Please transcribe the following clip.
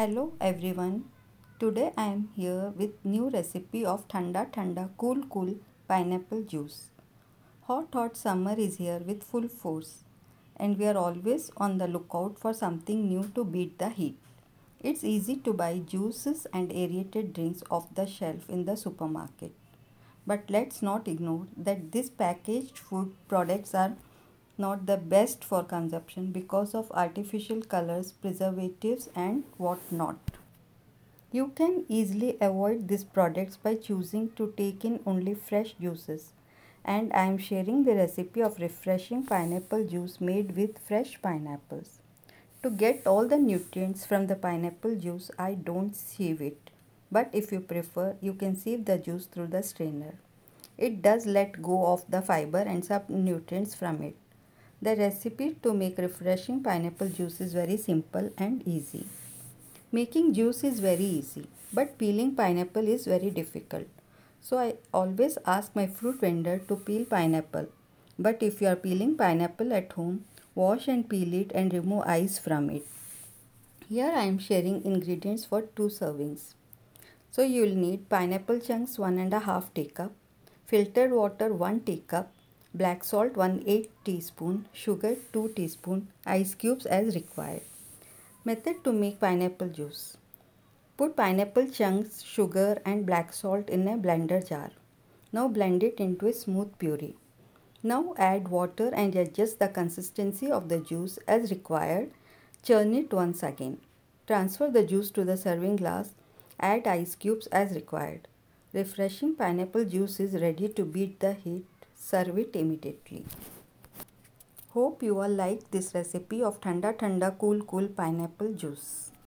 Hello everyone. Today I am here with new recipe of Thanda Thanda Cool Cool Pineapple Juice. Hot hot summer is here with full force and we are always on the lookout for something new to beat the heat. It's easy to buy juices and aerated drinks off the shelf in the supermarket. But let's not ignore that these packaged food products are not the best for consumption because of artificial colors, preservatives and whatnot. You can easily avoid these products by choosing to take in only fresh juices. And I am sharing the recipe of refreshing pineapple juice made with fresh pineapples. To get all the nutrients from the pineapple juice, I don't sieve it. But if you prefer, you can sieve the juice through the strainer. It does let go of the fiber and some nutrients from it. The recipe to make refreshing pineapple juice is very simple and easy. Making juice is very easy, but peeling pineapple is very difficult. So I always ask my fruit vendor to peel pineapple. But if you are peeling pineapple at home, wash and peel it and remove ice from it. Here I am sharing ingredients for 2 servings. So you will need pineapple chunks 1 and a half teacup, filtered water 1 teacup, black salt 1 8 teaspoon, sugar 2 teaspoon, ice cubes as required. Method to make pineapple juice. Put pineapple chunks, sugar and black salt in a blender jar. Now blend it into a smooth puree. Now add water and adjust the consistency of the juice as required. Churn it once again. Transfer the juice to the serving glass. Add ice cubes as required. Refreshing pineapple juice is ready to beat the heat serve it immediately. Hope you all like this recipe of Thanda Thanda Cool Cool Pineapple Juice.